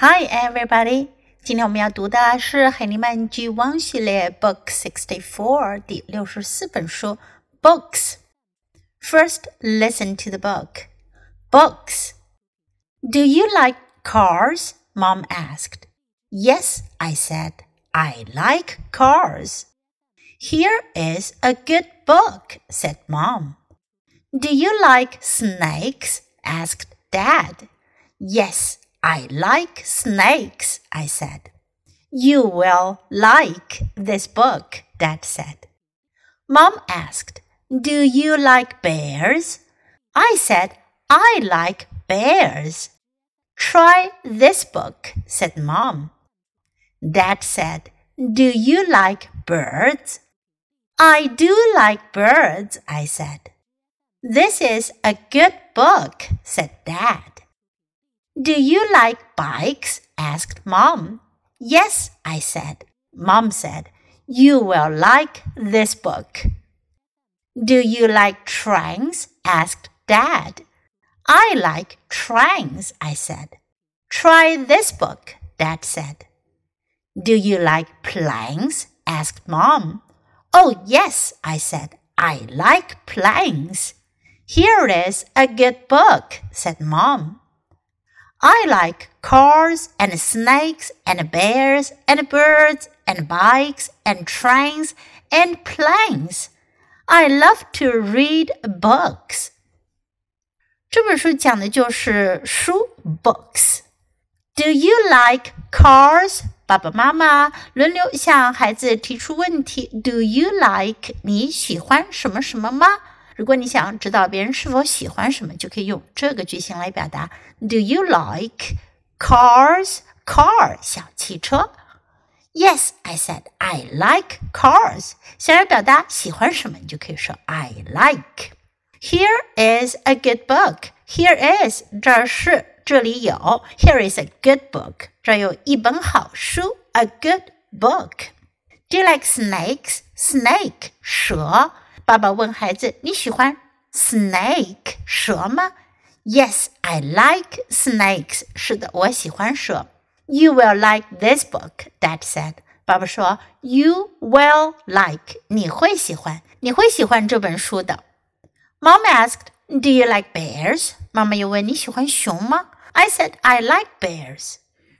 Hi, everybody！今天我们要读的是海尼曼剧汪系列 Book Sixty Four 第六十四本书 Books。First, listen to the book. Books. Do you like cars? Mom asked. Yes, I said. I like cars. Here is a good book, said Mom. Do you like snakes? asked Dad. Yes, I like snakes, I said. You will like this book, Dad said. Mom asked, Do you like bears? I said, I like bears. Try this book, said Mom. Dad said, Do you like birds? I do like birds, I said. This is a good book, said Dad. Do you like bikes? asked Mom. Yes, I said. Mom said, You will like this book. Do you like trains? asked Dad. I like trains, I said. Try this book, Dad said. Do you like planes? asked Mom. Oh, yes, I said. I like planes. Here is a good book, said Mom. I like cars and snakes and bears and birds and bikes and trains and planes. I love to read books. 这本书讲的就是书 books。Do you like cars？爸爸妈妈轮流向孩子提出问题。Do you like？你喜欢什么什么吗？ 如果你想知道别人是否喜欢什么，就可以用这个句型来表达。Do you like cars? Car 小汽车。Yes, I said I like cars. 想要表达喜欢什么，你就可以说 I like. Here is a good book. Here is 这儿是这里有。Here is a good book. 这儿有一本好书。A good book. Do you like snakes? Snake 蛇。 爸爸问孩子：“你喜欢 snake 蛇吗？”Yes, I like snakes. 是的，我喜欢蛇。You will like this book, Dad said. 爸爸说：“You will like. 你会喜欢，你会喜欢这本书的。” Mom asked, "Do you like bears?" 妈妈又问：“你喜欢熊吗？” I said, "I like bears."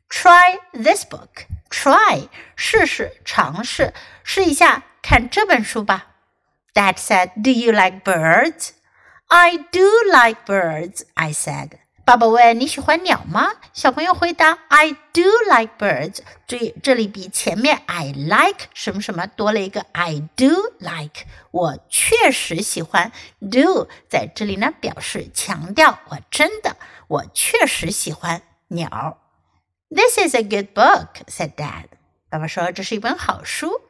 Try this book. Try 试试，尝试，试一下看这本书吧。 Dad said, Do you like birds? I do like birds, I said. 爸爸问你喜欢鸟吗？小朋友回答：I do like birds。注意，这里比前面 I like 什么什么多了一个 I do like。我确实喜欢 do，在这里呢表示强调我真的，我确实喜欢鸟。This is a good book, said Dad. 爸爸说这是一本好书。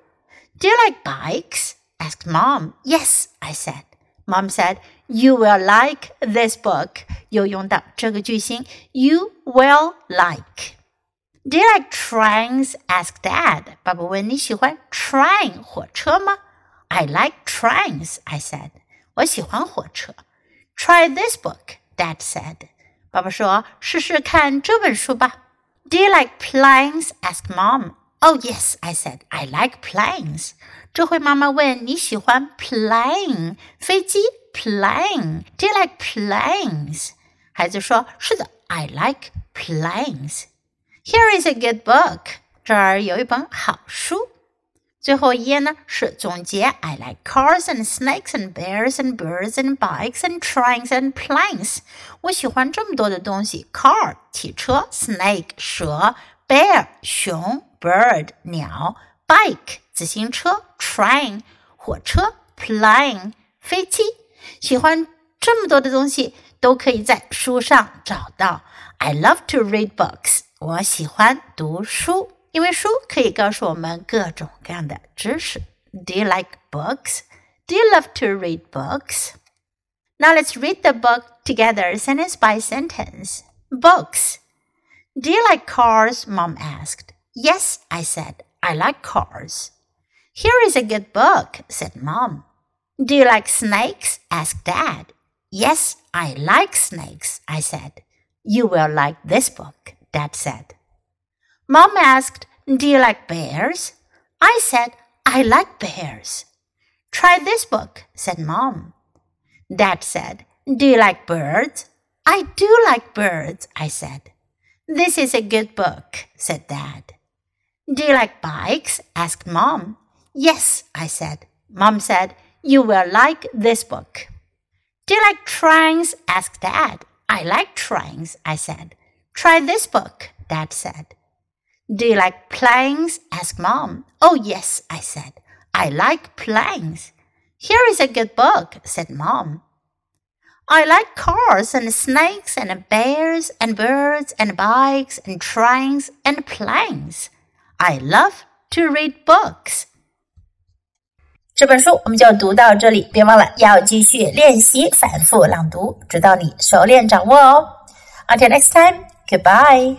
Do you like bikes? asked Mom. Yes, I said. Mom said, You will like this book. 又用到这个句型，You will like. Do you like trains? asked Dad. 爸爸问你喜欢 train 火车吗？I like trains, I said. 我喜欢火车。Try this book, Dad said. 爸爸说试试看这本书吧。Do you like planes? asked Mom. Oh yes, I said. I like planes. 这回妈妈问你喜欢 plane 飞机 plane Do you like planes？孩子说是的，I like planes。Here is a good book。这儿有一本好书。最后一页呢是总结，I like cars and snakes and bears and birds and bikes and trains and planes。我喜欢这么多的东西：car 汽车，snake 蛇 ，bear 熊，bird 鸟，bike 自行车，train 火车，plane 飞机。喜欢这么多的东西，都可以在书上找到。I love to read books。我喜欢读书，因为书可以告诉我们各种各样的知识。Do you like books? Do you love to read books? Now let's read the book together, sentence by sentence. Books. Do you like cars? Mom asked. Yes, I said. I like cars. Here is a good book, said Mom. Do you like snakes? asked Dad. Yes, I like snakes, I said. You will like this book, Dad said. Mom asked, Do you like bears? I said, I like bears. Try this book, said Mom. Dad said, Do you like birds? I do like birds, I said. This is a good book, said Dad. Do you like bikes? asked Mom. Yes, I said. Mom said, You will like this book. Do you like trains? asked Dad. I like trains, I said. Try this book, Dad said. Do you like planes? asked Mom. Oh, yes, I said. I like planes. Here is a good book, said Mom. I like cars and snakes and bears and birds and bikes and trains and planes. I love to read books. 这本书我们就读到这里，别忘了要继续练习反复朗读，直到你熟练掌握哦。Until next time, goodbye.